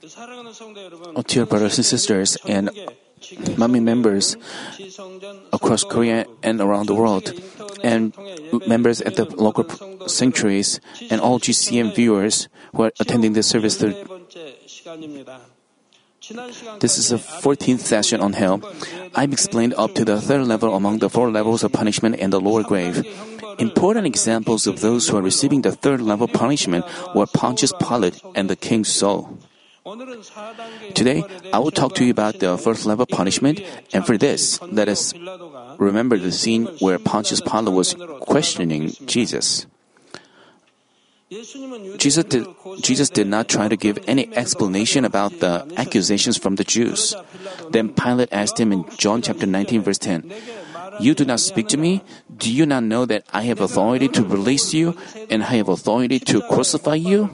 Dear brothers and sisters and Manmin members across Korea and around the world, and members at the local sanctuaries, and all GCN viewers who are attending this service. This is the 14th session on hell. I've explained up to the third level among the four levels of punishment in the lower grave. Important examples of those who are receiving the third level punishment were Pontius Pilate and the King Saul. Today, I will talk to you about the first level punishment, and for this, let us remember the scene where Pontius Pilate was questioning Jesus. Jesus did, Jesus did not try to give any explanation about the accusations from the Jews. Then Pilate asked him in John chapter 19 verse 10, You do not speak to me? Do you not know that I have authority to release you and I have authority to crucify you?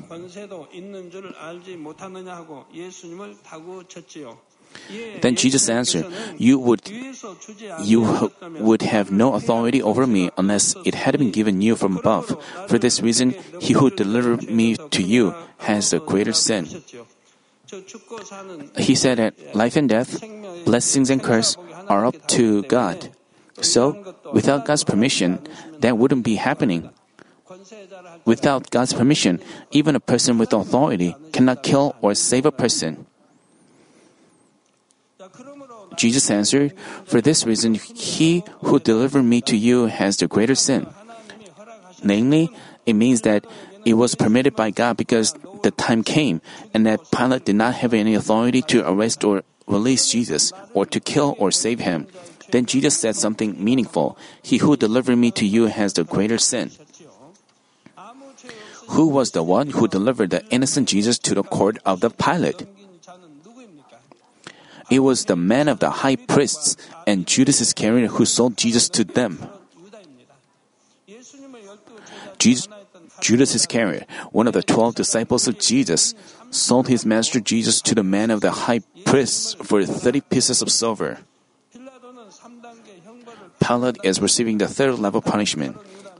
Then Jesus answered, "You would, you would have no authority over me unless it had been given you from above. For this reason, he who delivered me to you has the greater sin." He said that life and death, blessings and curse are up to God. So, without God's permission, that wouldn't be happening. Without God's permission, even a person with authority cannot kill or save a person. Jesus answered, For this reason, he who delivered me to you has the greater sin. Namely, it means that it was permitted by God because the time came and that Pilate did not have any authority to arrest or release Jesus or to kill or save him. Then Jesus said something meaningful. He who delivered me to you has the greater sin. Who was the one who delivered the innocent Jesus to the court of the Pilate? It was the man of the high priests and Judas Iscariot who sold Jesus to them. Jesus, Judas Iscariot, one of the twelve disciples of Jesus, sold his master Jesus to the man of the high priests for 30 pieces of silver. Pilate is receiving the third level punishment.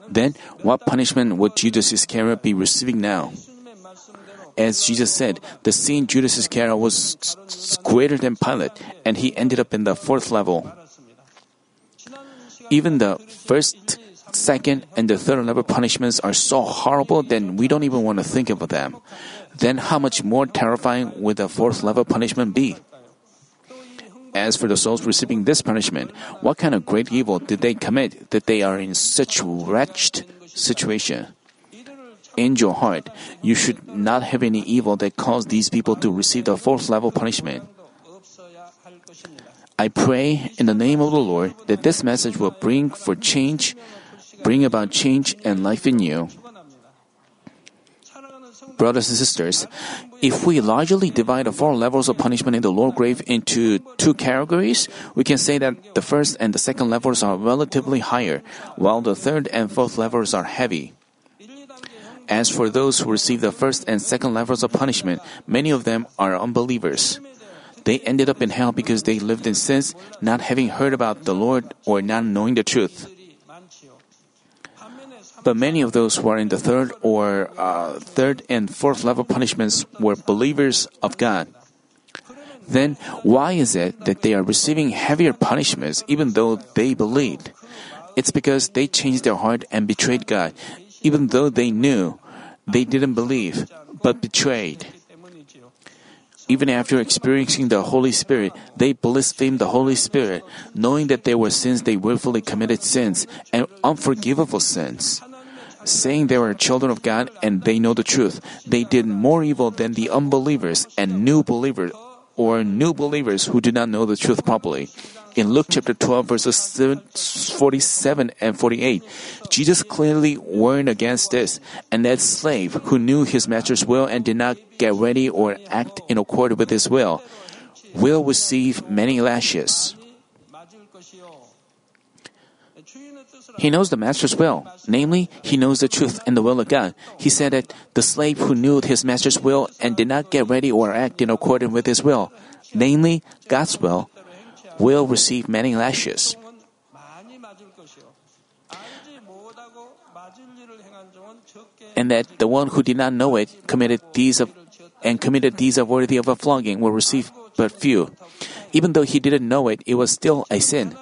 Then, what punishment would Judas Iscariot be receiving now? As Jesus said, the sin Judas Iscariot was greater than Pilate, and he ended up in the fourth level. Even the first, second, and the third level punishments are so horrible that we don't even want to think about them. Then, how much more terrifying would the fourth level punishment be? As for the souls receiving this punishment, what kind of great evil did they commit that they are in such wretched situation? in your heart, you should not have any evil that caused these people to receive the fourth level punishment. I pray in the name of the Lord that this message will bring for change, bring about change and life in you. Brothers and sisters, if we largely divide the four levels of punishment in the lower grave into two categories, we can say that the first and the second levels are relatively higher, while the third and fourth levels are heavy. As for those who receive the first and second levels of punishment, many of them are unbelievers. They ended up in hell because they lived in sins, not having heard about the Lord or not knowing the truth. But many of those who are in the third or uh, third and fourth level punishments were believers of God. Then, why is it that they are receiving heavier punishments even though they believed? It's because they changed their heart and betrayed God, even though they knew they didn't believe, but betrayed. Even after experiencing the Holy Spirit, they blasphemed the Holy Spirit, knowing that there were sins they willfully committed sins and unforgivable sins. Saying they were children of God and they know the truth, they did more evil than the unbelievers and new believers or new believers who do not know the truth properly. In Luke chapter 12 verses 47 and 48, Jesus clearly warned against this, and that slave who knew his master's will and did not get ready or act in accord with his will will receive many lashes. He knows the master's will, namely, he knows the truth and the will of God. He said that the slave who knew his master's will and did not get ready or act in accordance with his will, namely, God's will, will receive many lashes. And that the one who did not know it committed deeds of and committed deeds worthy of a flogging will receive but few. Even though he didn't know it, it was still a sin.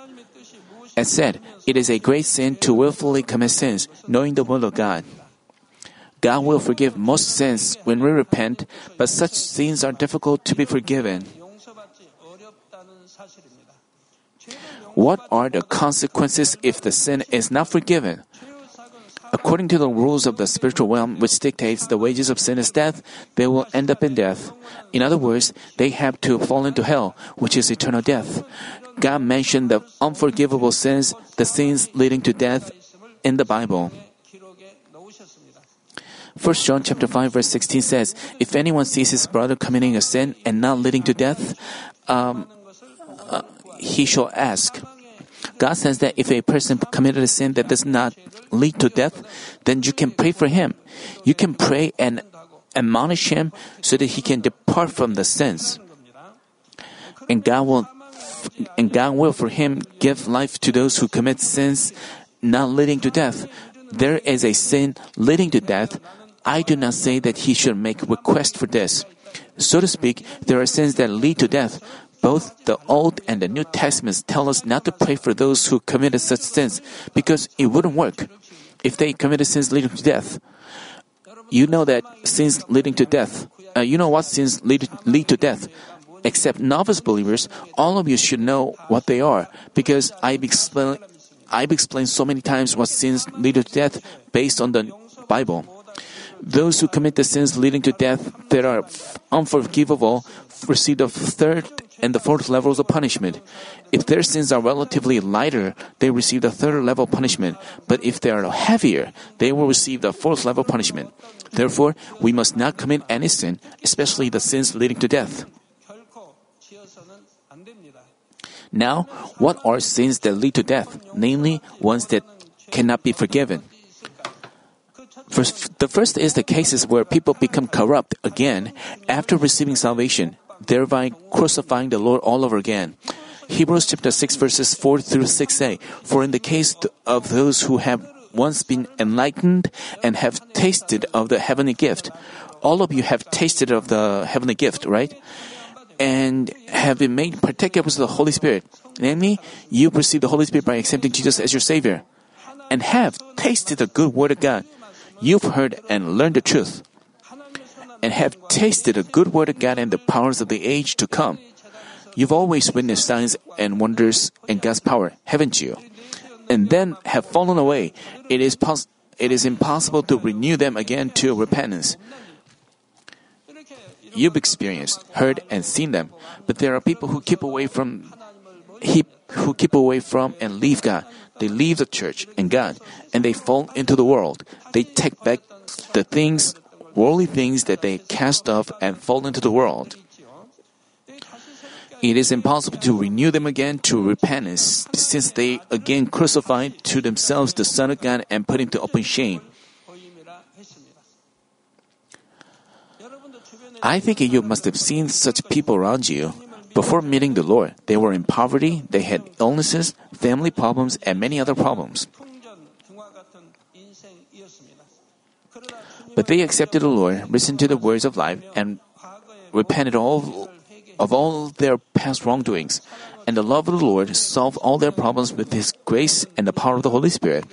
As said, it is a great sin to willfully commit sins, knowing the will of God. God will forgive most sins when we repent, but such sins are difficult to be forgiven. What are the consequences if the sin is not forgiven? According to the rules of the spiritual realm, which dictates the wages of sin is death, they will end up in death. In other words, they have to fall into hell, which is eternal death. God mentioned the unforgivable sins, the sins leading to death, in the Bible. 1 John chapter 5 verse 16 says, If anyone sees his brother committing a sin and not leading to death, um, uh, he shall ask. God says that if a person committed a sin that does not lead to death, then you can pray for him. You can pray and admonish him so that he can depart from the sins. And God will and God will for him give life to those who commit sins not leading to death. There is a sin leading to death. I do not say that he should make request for this. So to speak, there are sins that lead to death, both the Old and the New Testaments tell us not to pray for those who committed such sins because it wouldn't work if they committed sins leading to death. You know that sins leading to death, uh, you know what sins lead, lead to death. Except novice believers, all of you should know what they are because I've explained, I've explained so many times what sins lead to death based on the Bible. Those who commit the sins leading to death that are unforgivable receive the third and the fourth levels of punishment. If their sins are relatively lighter, they receive the third level punishment. But if they are heavier, they will receive the fourth level punishment. Therefore, we must not commit any sin, especially the sins leading to death. Now, what are sins that lead to death, namely ones that cannot be forgiven? First, the first is the cases where people become corrupt again after receiving salvation thereby crucifying the Lord all over again. Hebrews chapter 6 verses 4 through 6 say, For in the case of those who have once been enlightened and have tasted of the heavenly gift, all of you have tasted of the heavenly gift, right? And have been made partakers of the Holy Spirit. Namely, you received the Holy Spirit by accepting Jesus as your Savior. And have tasted the good word of God. You've heard and learned the truth and have tasted the good word of God and the powers of the age to come. You've always witnessed signs and wonders and God's power, haven't you? And then have fallen away. It is pos- it is impossible to renew them again to repentance. You've experienced, heard, and seen them, but there are people who keep away from he, who keep away from and leave God. They leave the church and God, and they fall into the world. They take back the things worldly things that they cast off and fall into the world. It is impossible to renew them again to repentance, since they again crucified to themselves the Son of God and put him to open shame. I think you must have seen such people around you. Before meeting the Lord, they were in poverty, they had illnesses, family problems, and many other problems. But they accepted the Lord, listened to the words of life, and repented all of all their past wrongdoings. And the love of the Lord solved all their problems with His grace and the power of the Holy Spirit.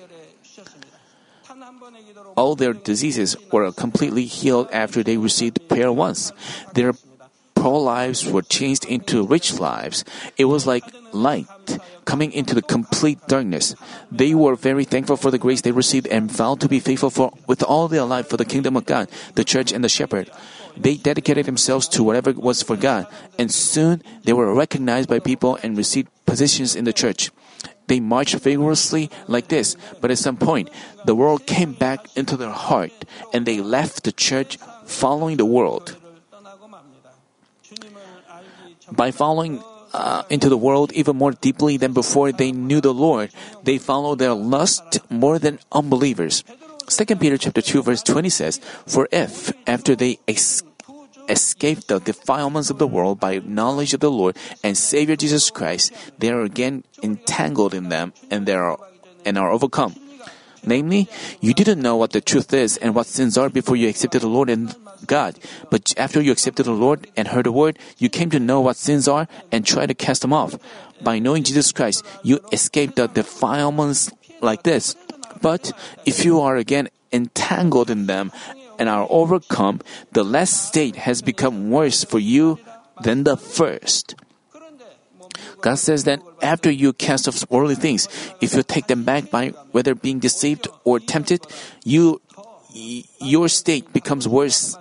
All their diseases were completely healed after they received prayer once. Their poor lives were changed into rich lives. It was like light coming into the complete darkness. They were very thankful for the grace they received and vowed to be faithful for, with all their life for the kingdom of God, the church, and the shepherd. They dedicated themselves to whatever was for God, and soon they were recognized by people and received positions in the church. They marched vigorously like this, but at some point, the world came back into their heart, and they left the church following the world. By following uh, into the world even more deeply than before they knew the Lord. They follow their lust more than unbelievers. 2 Peter chapter 2 verse 20 says, For if, after they es- escape the defilements of the world by knowledge of the Lord and Savior Jesus Christ, they are again entangled in them and they are and are overcome. Namely, you didn't know what the truth is and what sins are before you accepted the Lord and God. But after you accepted the Lord and heard the word, you came to know what sins are and try to cast them off. By knowing Jesus Christ, you escape the defilements like this. But if you are again entangled in them and are overcome, the last state has become worse for you than the first. God says that after you cast off worldly things, if you take them back by whether being deceived or tempted, you your state becomes worse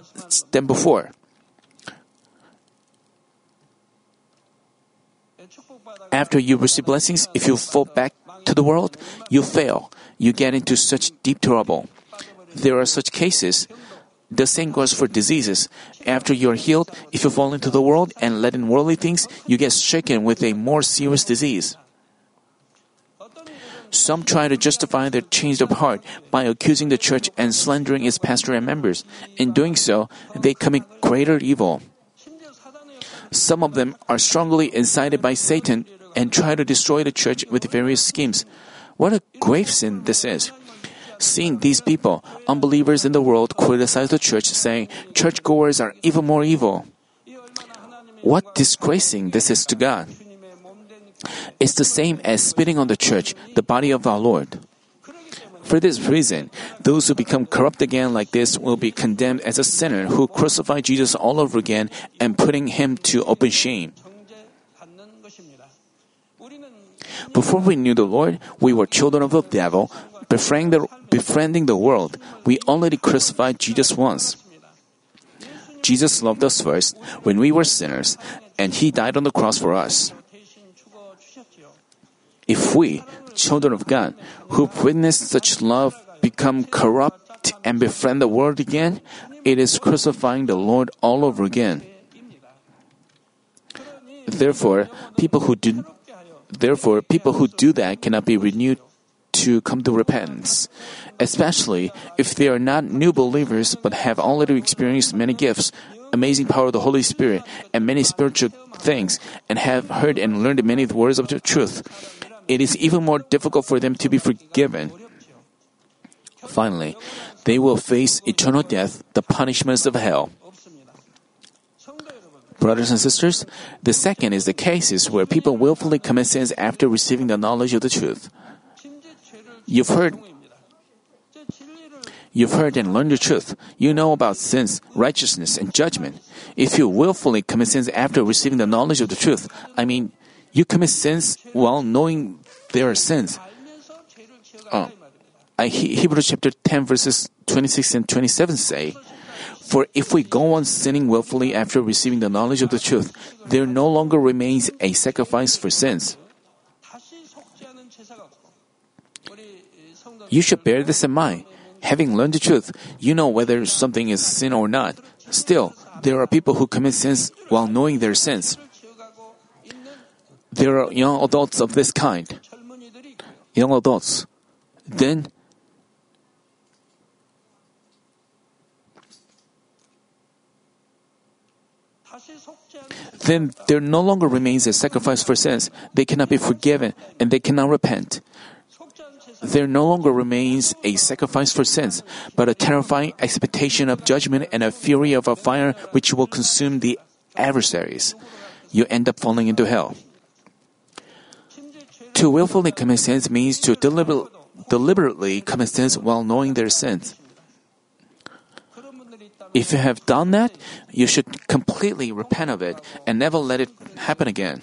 than before. After you receive blessings, if you fall back to the world, you fail. You get into such deep trouble. There are such cases. The same goes for diseases. After you are healed, if you fall into the world and let in worldly things, you get stricken with a more serious disease. Some try to justify their change of heart by accusing the church and slandering its pastor and members. In doing so, they commit greater evil. Some of them are strongly incited by Satan and try to destroy the church with various schemes. What a grave sin this is. Seeing these people, unbelievers in the world, criticize the church, saying churchgoers are even more evil. What disgracing this is to God. It's the same as spitting on the church, the body of our Lord. For this reason, those who become corrupt again like this will be condemned as a sinner who crucified Jesus all over again and putting him to open shame. Before we knew the Lord, we were children of the devil, befriending the, befriending the world, we already crucified Jesus once. Jesus loved us first when we were sinners, and He died on the cross for us. If we, children of God, who've witnessed such love, become corrupt and befriend the world again, it is crucifying the Lord all over again. Therefore, people who do therefore people who do that cannot be renewed to come to repentance, especially if they are not new believers but have already experienced many gifts, amazing power of the Holy Spirit, and many spiritual things, and have heard and learned many words of the truth. It is even more difficult for them to be forgiven. Finally, they will face eternal death, the punishments of hell. Brothers and sisters, the second is the cases where people willfully commit sins after receiving the knowledge of the truth. You've heard You've heard and learned the truth. You know about sins, righteousness, and judgment. If you willfully commit sins after receiving the knowledge of the truth, I mean, you commit sins while knowing there are sins. Uh, Hebrews chapter 10 verses 26 and 27 say, For if we go on sinning willfully after receiving the knowledge of the truth, there no longer remains a sacrifice for sins. You should bear this in mind. Having learned the truth, you know whether something is sin or not. Still, there are people who commit sins while knowing their sins. There are young adults of this kind. Young adults. Then, then there no longer remains a sacrifice for sins. They cannot be forgiven and they cannot repent there no longer remains a sacrifice for sins, but a terrifying expectation of judgment and a fury of a fire which will consume the adversaries. You end up falling into hell. To willfully commit sins means to deliber- deliberately commit sins while knowing their sins. If you have done that, you should completely repent of it and never let it happen again.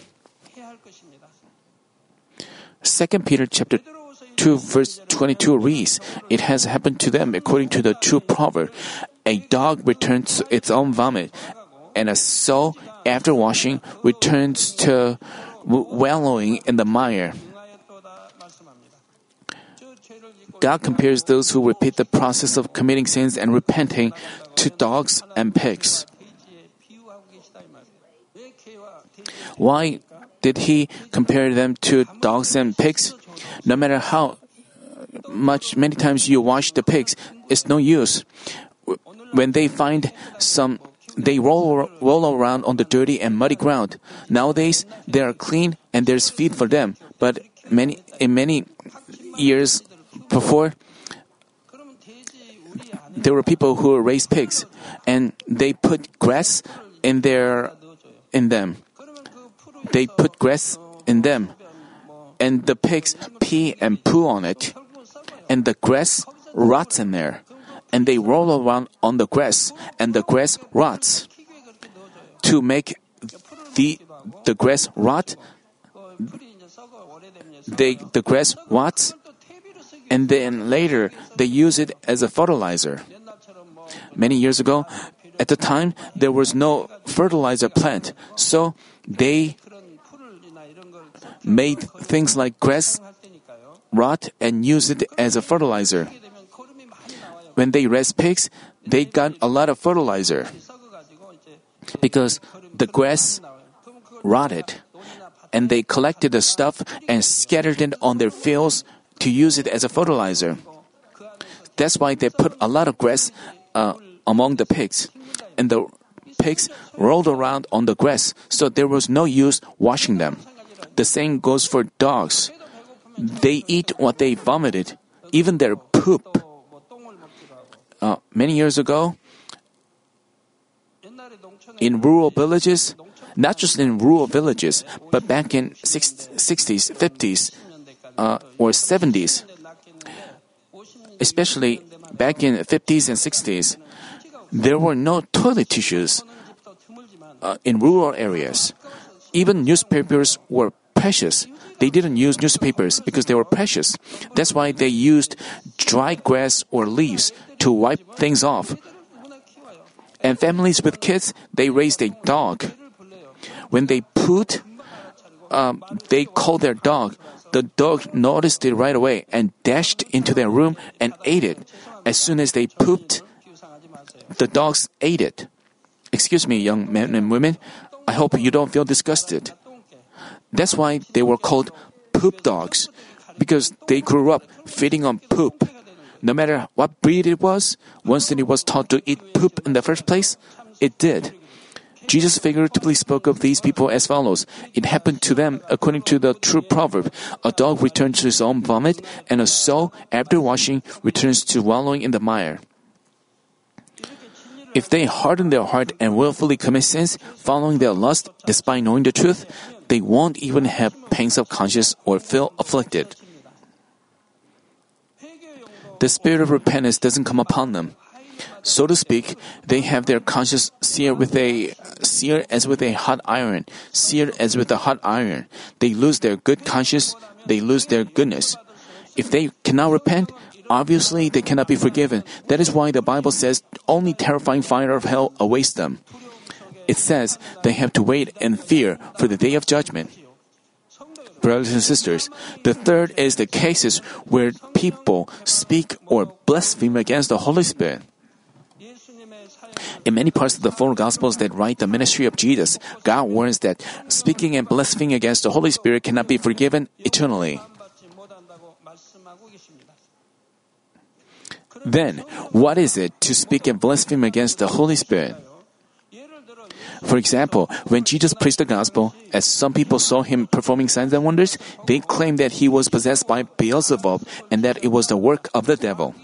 2 Peter chapter 2 verse 22 reads, It has happened to them according to the true proverb. A dog returns its own vomit, and a soul, after washing, returns to wallowing in the mire. God compares those who repeat the process of committing sins and repenting to dogs and pigs. Why did he compare them to dogs and pigs? No matter how much, many times you wash the pigs, it's no use. When they find some, they roll, roll around on the dirty and muddy ground. Nowadays, they are clean and there's feed for them. But many, in many years before, there were people who raised pigs, and they put grass in their in them. They put grass in them, and the pigs pee and poo on it, and the grass rots in there, and they roll around on the grass, and the grass rots. To make the the grass rot, they the grass rots, and then later they use it as a fertilizer. Many years ago, at the time there was no fertilizer plant, so they made things like grass rot and use it as a fertilizer. When they raised pigs, they got a lot of fertilizer because the grass rotted and they collected the stuff and scattered it on their fields to use it as a fertilizer. That's why they put a lot of grass uh, among the pigs, and the pigs rolled around on the grass, so there was no use washing them. The same goes for dogs. They eat what they vomited, even their poop. Uh, many years ago, in rural villages, not just in rural villages, but back in 60s, 50s, uh, or 70s, especially back in 50s and 60s, there were no toilet tissues uh, in rural areas. Even newspapers were precious. They didn't use newspapers because they were precious. That's why they used dry grass or leaves to wipe things off. And families with kids, they raised a dog. When they put, um, they called their dog. The dog noticed it right away and dashed into their room and ate it. As soon as they pooped, the dogs ate it. Excuse me, young men and women. I hope you don't feel disgusted. That's why they were called poop dogs, because they grew up feeding on poop. No matter what breed it was, once it was taught to eat poop in the first place, it did. Jesus figuratively spoke of these people as follows It happened to them according to the true proverb A dog returns to his own vomit, and a sow, after washing, returns to wallowing in the mire. If they harden their heart and willfully commit sins, following their lust despite knowing the truth, they won't even have pangs of conscience or feel afflicted. The spirit of repentance doesn't come upon them. So to speak, they have their conscience seared with a seared as with a hot iron, seared as with a hot iron. They lose their good conscience, they lose their goodness. If they cannot repent, obviously they cannot be forgiven. That is why the Bible says only terrifying fire of hell awaits them. It says they have to wait and fear for the day of judgment. Brothers and sisters, the third is the cases where people speak or blaspheme against the Holy Spirit. In many parts of the four Gospels that write the ministry of Jesus, God warns that speaking and blaspheming against the Holy Spirit cannot be forgiven eternally. Then, what is it to speak and blaspheme against the Holy Spirit? For example, when Jesus preached the gospel, as some people saw him performing signs and wonders, they claimed that he was possessed by Beelzebub and that it was the work of the devil.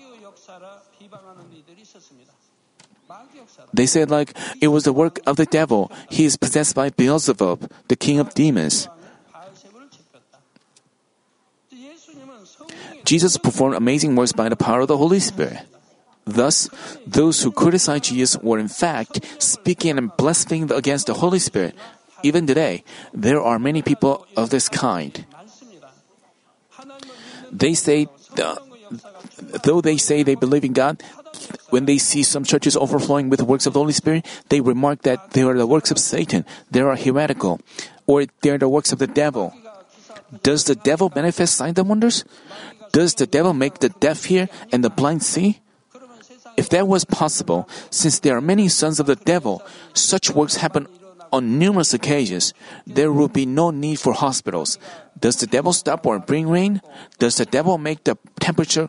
They said like it was the work of the devil. He is possessed by Beelzebub, the king of demons. Jesus performed amazing works by the power of the Holy Spirit. Thus, those who criticized Jesus were in fact speaking and blaspheming against the Holy Spirit. Even today, there are many people of this kind. They say, uh, though they say they believe in God, when they see some churches overflowing with works of the Holy Spirit, they remark that they are the works of Satan, they are heretical, or they are the works of the devil. Does the devil manifest signs and wonders? Does the devil make the deaf hear and the blind see? If that was possible, since there are many sons of the devil, such works happen on numerous occasions, there would be no need for hospitals. Does the devil stop or bring rain? Does the devil make the temperature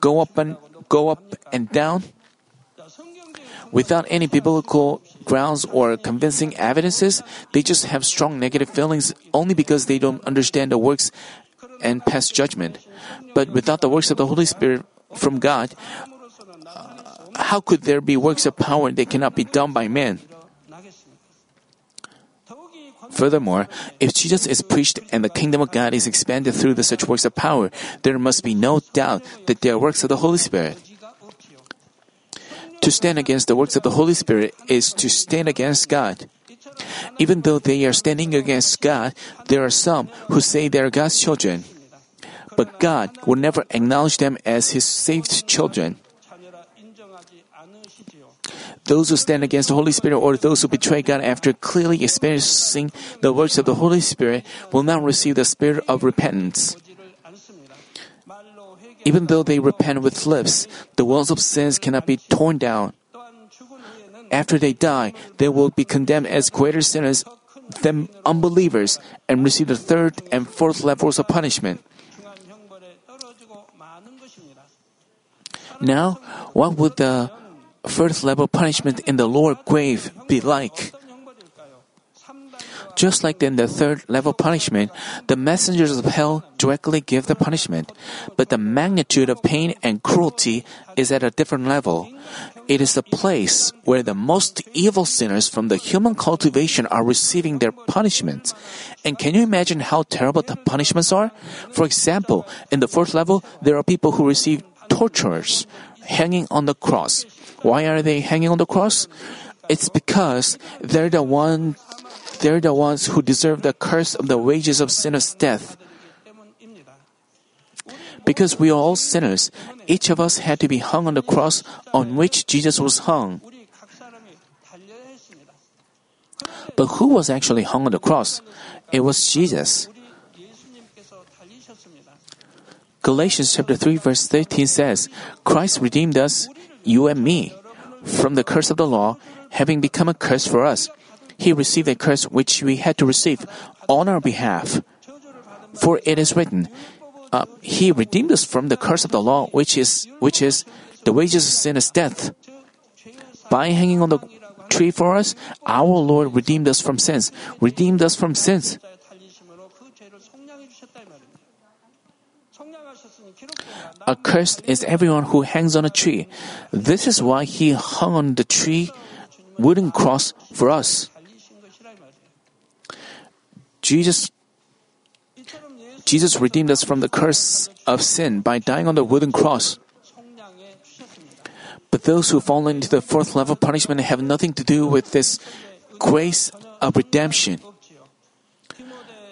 go up and go up and down? Without any biblical grounds or convincing evidences, they just have strong negative feelings only because they don't understand the works and pass judgment. But without the works of the Holy Spirit from God, how could there be works of power that cannot be done by man? Furthermore, if Jesus is preached and the kingdom of God is expanded through the such works of power, there must be no doubt that they are works of the Holy Spirit. To stand against the works of the Holy Spirit is to stand against God. Even though they are standing against God, there are some who say they are God's children. But God will never acknowledge them as His saved children. Those who stand against the Holy Spirit or those who betray God after clearly experiencing the works of the Holy Spirit will not receive the spirit of repentance. Even though they repent with lips, the walls of sins cannot be torn down. After they die, they will be condemned as greater sinners than unbelievers and receive the third and fourth levels of punishment. Now, what would the first level punishment in the lower grave be like? Just like in the third level punishment, the messengers of hell directly give the punishment, but the magnitude of pain and cruelty is at a different level. It is the place where the most evil sinners from the human cultivation are receiving their punishments. And can you imagine how terrible the punishments are? For example, in the fourth level, there are people who receive tortures, hanging on the cross. Why are they hanging on the cross? It's because they're the one they're the ones who deserve the curse of the wages of sinners death. Because we are all sinners, each of us had to be hung on the cross on which Jesus was hung. But who was actually hung on the cross? It was Jesus. Galatians chapter 3 verse 13 says, Christ redeemed us, you and me, from the curse of the law, having become a curse for us. He received a curse which we had to receive on our behalf. For it is written, uh, He redeemed us from the curse of the law, which is which is the wages of sin is death. By hanging on the tree for us, our Lord redeemed us from sins, redeemed us from sins. Accursed is everyone who hangs on a tree. This is why he hung on the tree wooden cross for us. Jesus Jesus redeemed us from the curse of sin by dying on the wooden cross. But those who fall into the fourth level punishment have nothing to do with this grace of redemption.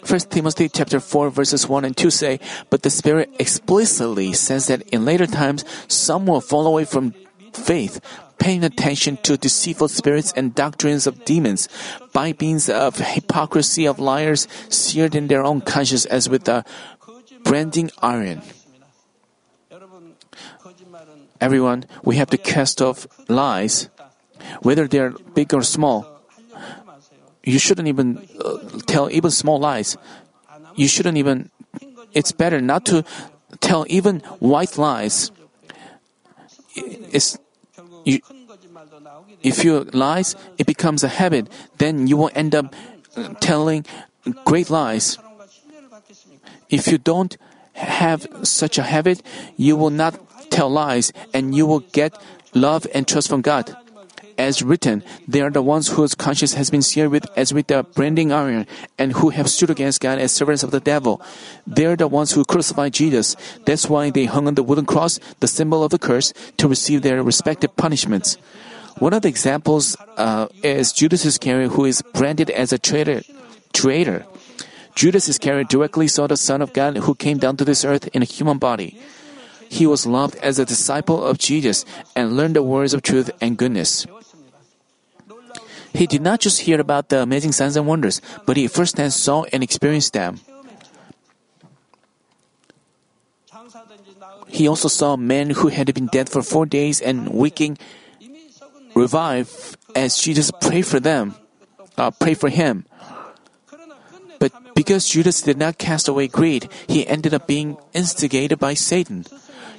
1 Timothy chapter 4 verses 1 and 2 say, But the Spirit explicitly says that in later times some will fall away from faith, paying attention to deceitful spirits and doctrines of demons, by means of hypocrisy of liars seared in their own conscience as with a branding iron. Everyone, we have to cast off lies, whether they are big or small you shouldn't even uh, tell even small lies. You shouldn't even, it's better not to tell even white lies. It's, you, if you lies, it becomes a habit, then you will end up telling great lies. If you don't have such a habit, you will not tell lies and you will get love and trust from God as written, they are the ones whose conscience has been seared with as with the branding iron, and who have stood against God as servants of the devil. They are the ones who crucified Jesus. That's why they hung on the wooden cross, the symbol of the curse, to receive their respective punishments. One of the examples uh, is Judas Iscariot, who is branded as a traitor. Traitor. Judas Iscariot directly saw the Son of God who came down to this earth in a human body. He was loved as a disciple of Jesus and learned the words of truth and goodness. He did not just hear about the amazing signs and wonders, but he firsthand saw and experienced them. He also saw men who had been dead for four days and waking revive as Jesus prayed for them, uh, pray for him. But because Judas did not cast away greed, he ended up being instigated by Satan.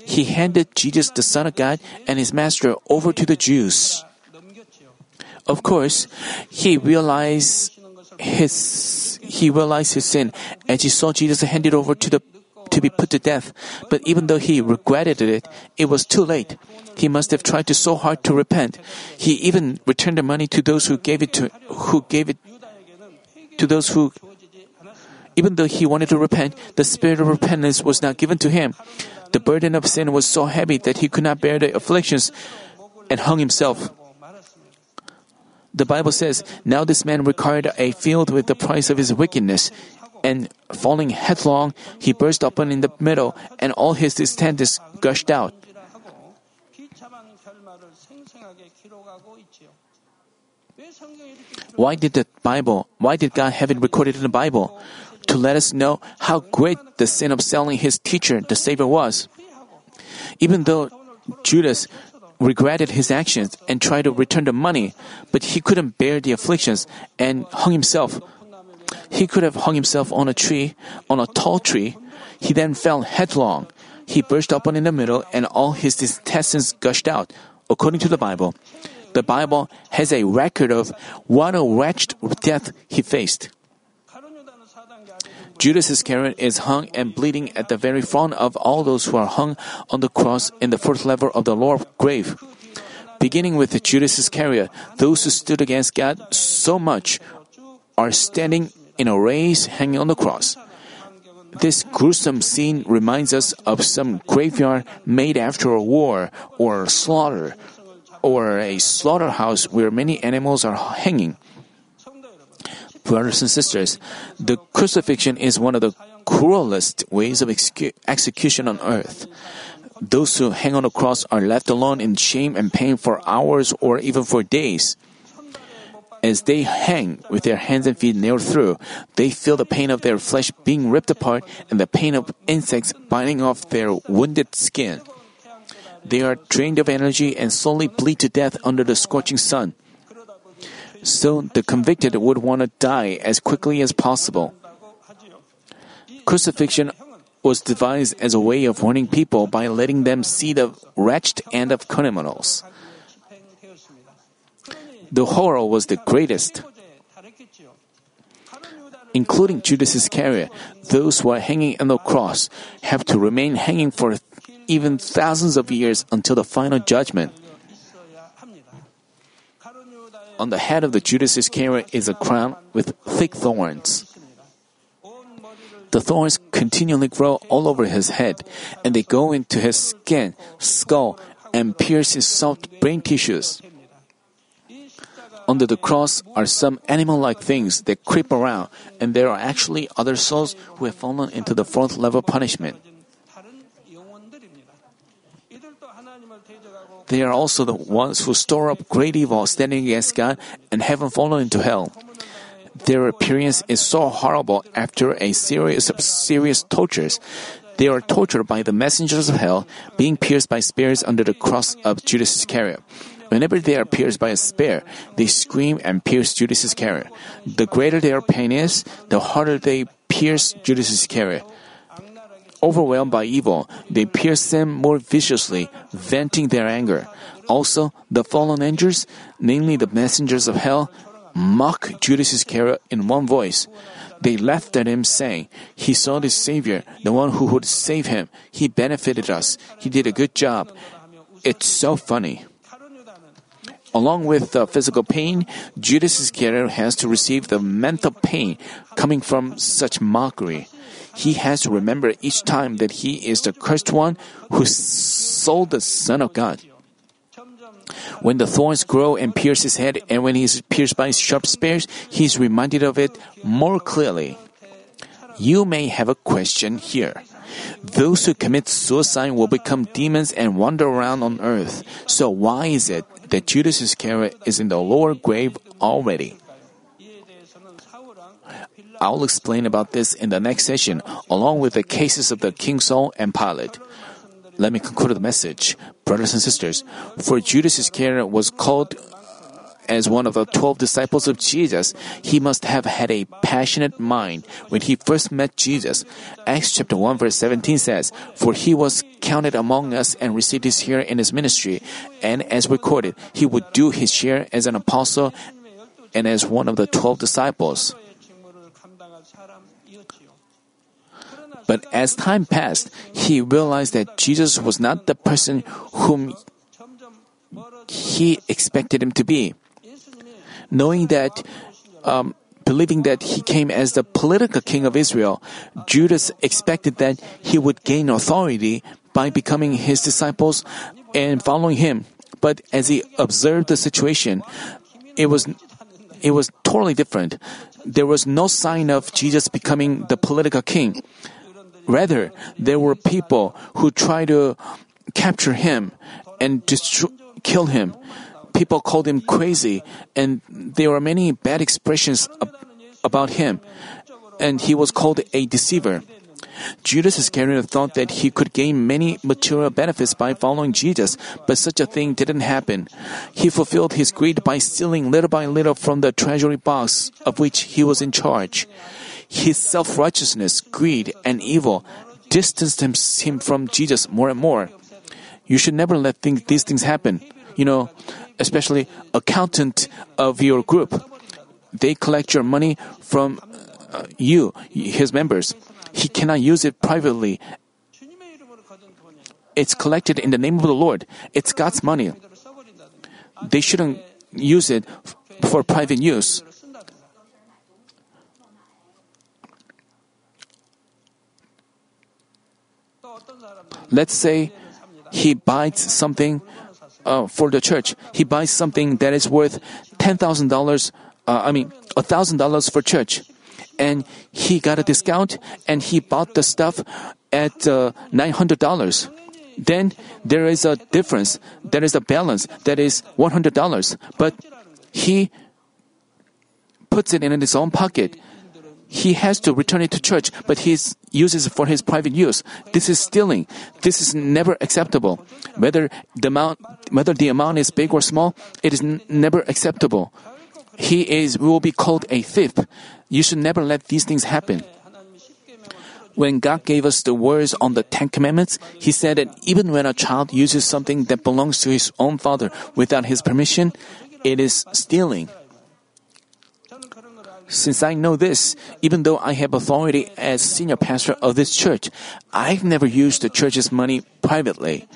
He handed Jesus, the Son of God, and his master over to the Jews. Of course, he realized his he realized his sin and he saw Jesus handed over to the to be put to death, but even though he regretted it, it was too late. He must have tried so hard to repent. He even returned the money to those who gave it to who gave it to those who even though he wanted to repent, the spirit of repentance was not given to him. The burden of sin was so heavy that he could not bear the afflictions and hung himself. The Bible says, Now this man required a field with the price of his wickedness, and falling headlong, he burst open in the middle, and all his descendants gushed out. Why did the Bible, why did God have it recorded in the Bible? To let us know how great the sin of selling his teacher, the Savior, was. Even though Judas regretted his actions and tried to return the money, but he couldn't bear the afflictions and hung himself. He could have hung himself on a tree, on a tall tree. He then fell headlong. He burst open in the middle and all his intestines gushed out, according to the Bible. The Bible has a record of what a wretched death he faced. Judas Iscariot is hung and bleeding at the very front of all those who are hung on the cross in the fourth level of the lower grave. Beginning with Judas Iscariot, those who stood against God so much are standing in a race hanging on the cross. This gruesome scene reminds us of some graveyard made after a war or slaughter, or a slaughterhouse where many animals are hanging. Brothers and sisters, the crucifixion is one of the cruelest ways of execution on earth. Those who hang on a cross are left alone in shame and pain for hours or even for days. As they hang with their hands and feet nailed through, they feel the pain of their flesh being ripped apart and the pain of insects biting off their wounded skin. They are drained of energy and slowly bleed to death under the scorching sun. So the convicted would want to die as quickly as possible. Crucifixion was devised as a way of warning people by letting them see the wretched end of criminals. The horror was the greatest. Including Judas Iscariot, those who are hanging on the cross have to remain hanging for even thousands of years until the final judgment. On the head of the Judas Iscariot is a crown with thick thorns. The thorns continually grow all over his head, and they go into his skin, skull, and pierce his soft brain tissues. Under the cross are some animal like things that creep around, and there are actually other souls who have fallen into the fourth level punishment. They are also the ones who store up great evil standing against God and haven't fallen into hell. Their appearance is so horrible after a series of serious tortures. They are tortured by the messengers of hell, being pierced by spears under the cross of Judas Iscariot. Whenever they are pierced by a spear, they scream and pierce Judas Iscariot. The greater their pain is, the harder they pierce Judas Iscariot. Overwhelmed by evil, they pierce them more viciously, venting their anger. Also, the fallen angels, namely the messengers of hell, mock Judas Iscariot in one voice. They laughed at him, saying, He saw the Savior, the one who would save him. He benefited us. He did a good job. It's so funny. Along with the physical pain, Judas Iscariot has to receive the mental pain coming from such mockery he has to remember each time that he is the cursed one who sold the Son of God. When the thorns grow and pierce his head, and when he is pierced by sharp spears, he is reminded of it more clearly. You may have a question here. Those who commit suicide will become demons and wander around on earth. So why is it that Judas Iscariot is in the lower grave already? I'll explain about this in the next session, along with the cases of the King Saul and Pilate. Let me conclude the message. Brothers and sisters, for Judas Iscariot was called uh, as one of the twelve disciples of Jesus, he must have had a passionate mind when he first met Jesus. Acts chapter 1 verse 17 says, For he was counted among us and received his share in his ministry, and as recorded, he would do his share as an apostle and as one of the twelve disciples. But as time passed, he realized that Jesus was not the person whom he expected him to be. Knowing that, um, believing that he came as the political king of Israel, Judas expected that he would gain authority by becoming his disciples and following him. But as he observed the situation, it was it was totally different. There was no sign of Jesus becoming the political king. Rather, there were people who tried to capture him and destroy, kill him. People called him crazy, and there were many bad expressions about him, and he was called a deceiver. Judas Iscariot thought that he could gain many material benefits by following Jesus, but such a thing didn't happen. He fulfilled his greed by stealing little by little from the treasury box of which he was in charge. His self righteousness, greed, and evil distanced him from Jesus more and more. You should never let things, these things happen. You know, especially accountant of your group. They collect your money from uh, you, his members he cannot use it privately. It's collected in the name of the Lord. It's God's money. They shouldn't use it for private use. Let's say he buys something uh, for the church. He buys something that is worth ten thousand uh, dollars. I mean, a thousand dollars for church and he got a discount and he bought the stuff at uh, $900. Then there is a difference. There is a balance that is $100. But he puts it in his own pocket. He has to return it to church, but he uses it for his private use. This is stealing. This is never acceptable. Whether the amount, whether the amount is big or small, it is n- never acceptable. He is will be called a thief. You should never let these things happen. When God gave us the words on the Ten Commandments, He said that even when a child uses something that belongs to his own father without his permission, it is stealing. Since I know this, even though I have authority as senior pastor of this church, I've never used the church's money privately.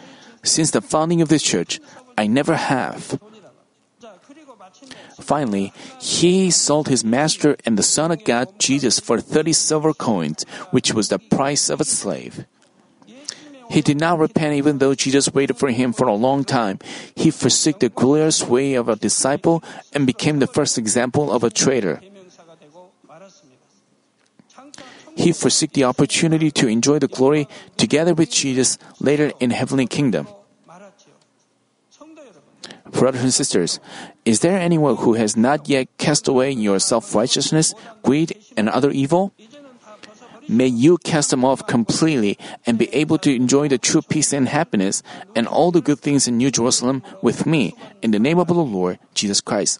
Since the founding of this church, I never have. Finally, he sold his master and the Son of God, Jesus, for 30 silver coins, which was the price of a slave. He did not repent even though Jesus waited for him for a long time. He forsook the glorious way of a disciple and became the first example of a traitor. He forsook the opportunity to enjoy the glory together with Jesus later in heavenly kingdom. Brothers and sisters, is there anyone who has not yet cast away your self righteousness, greed, and other evil? May you cast them off completely and be able to enjoy the true peace and happiness and all the good things in New Jerusalem with me, in the name of the Lord Jesus Christ.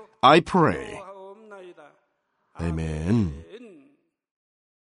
I pray. Amen.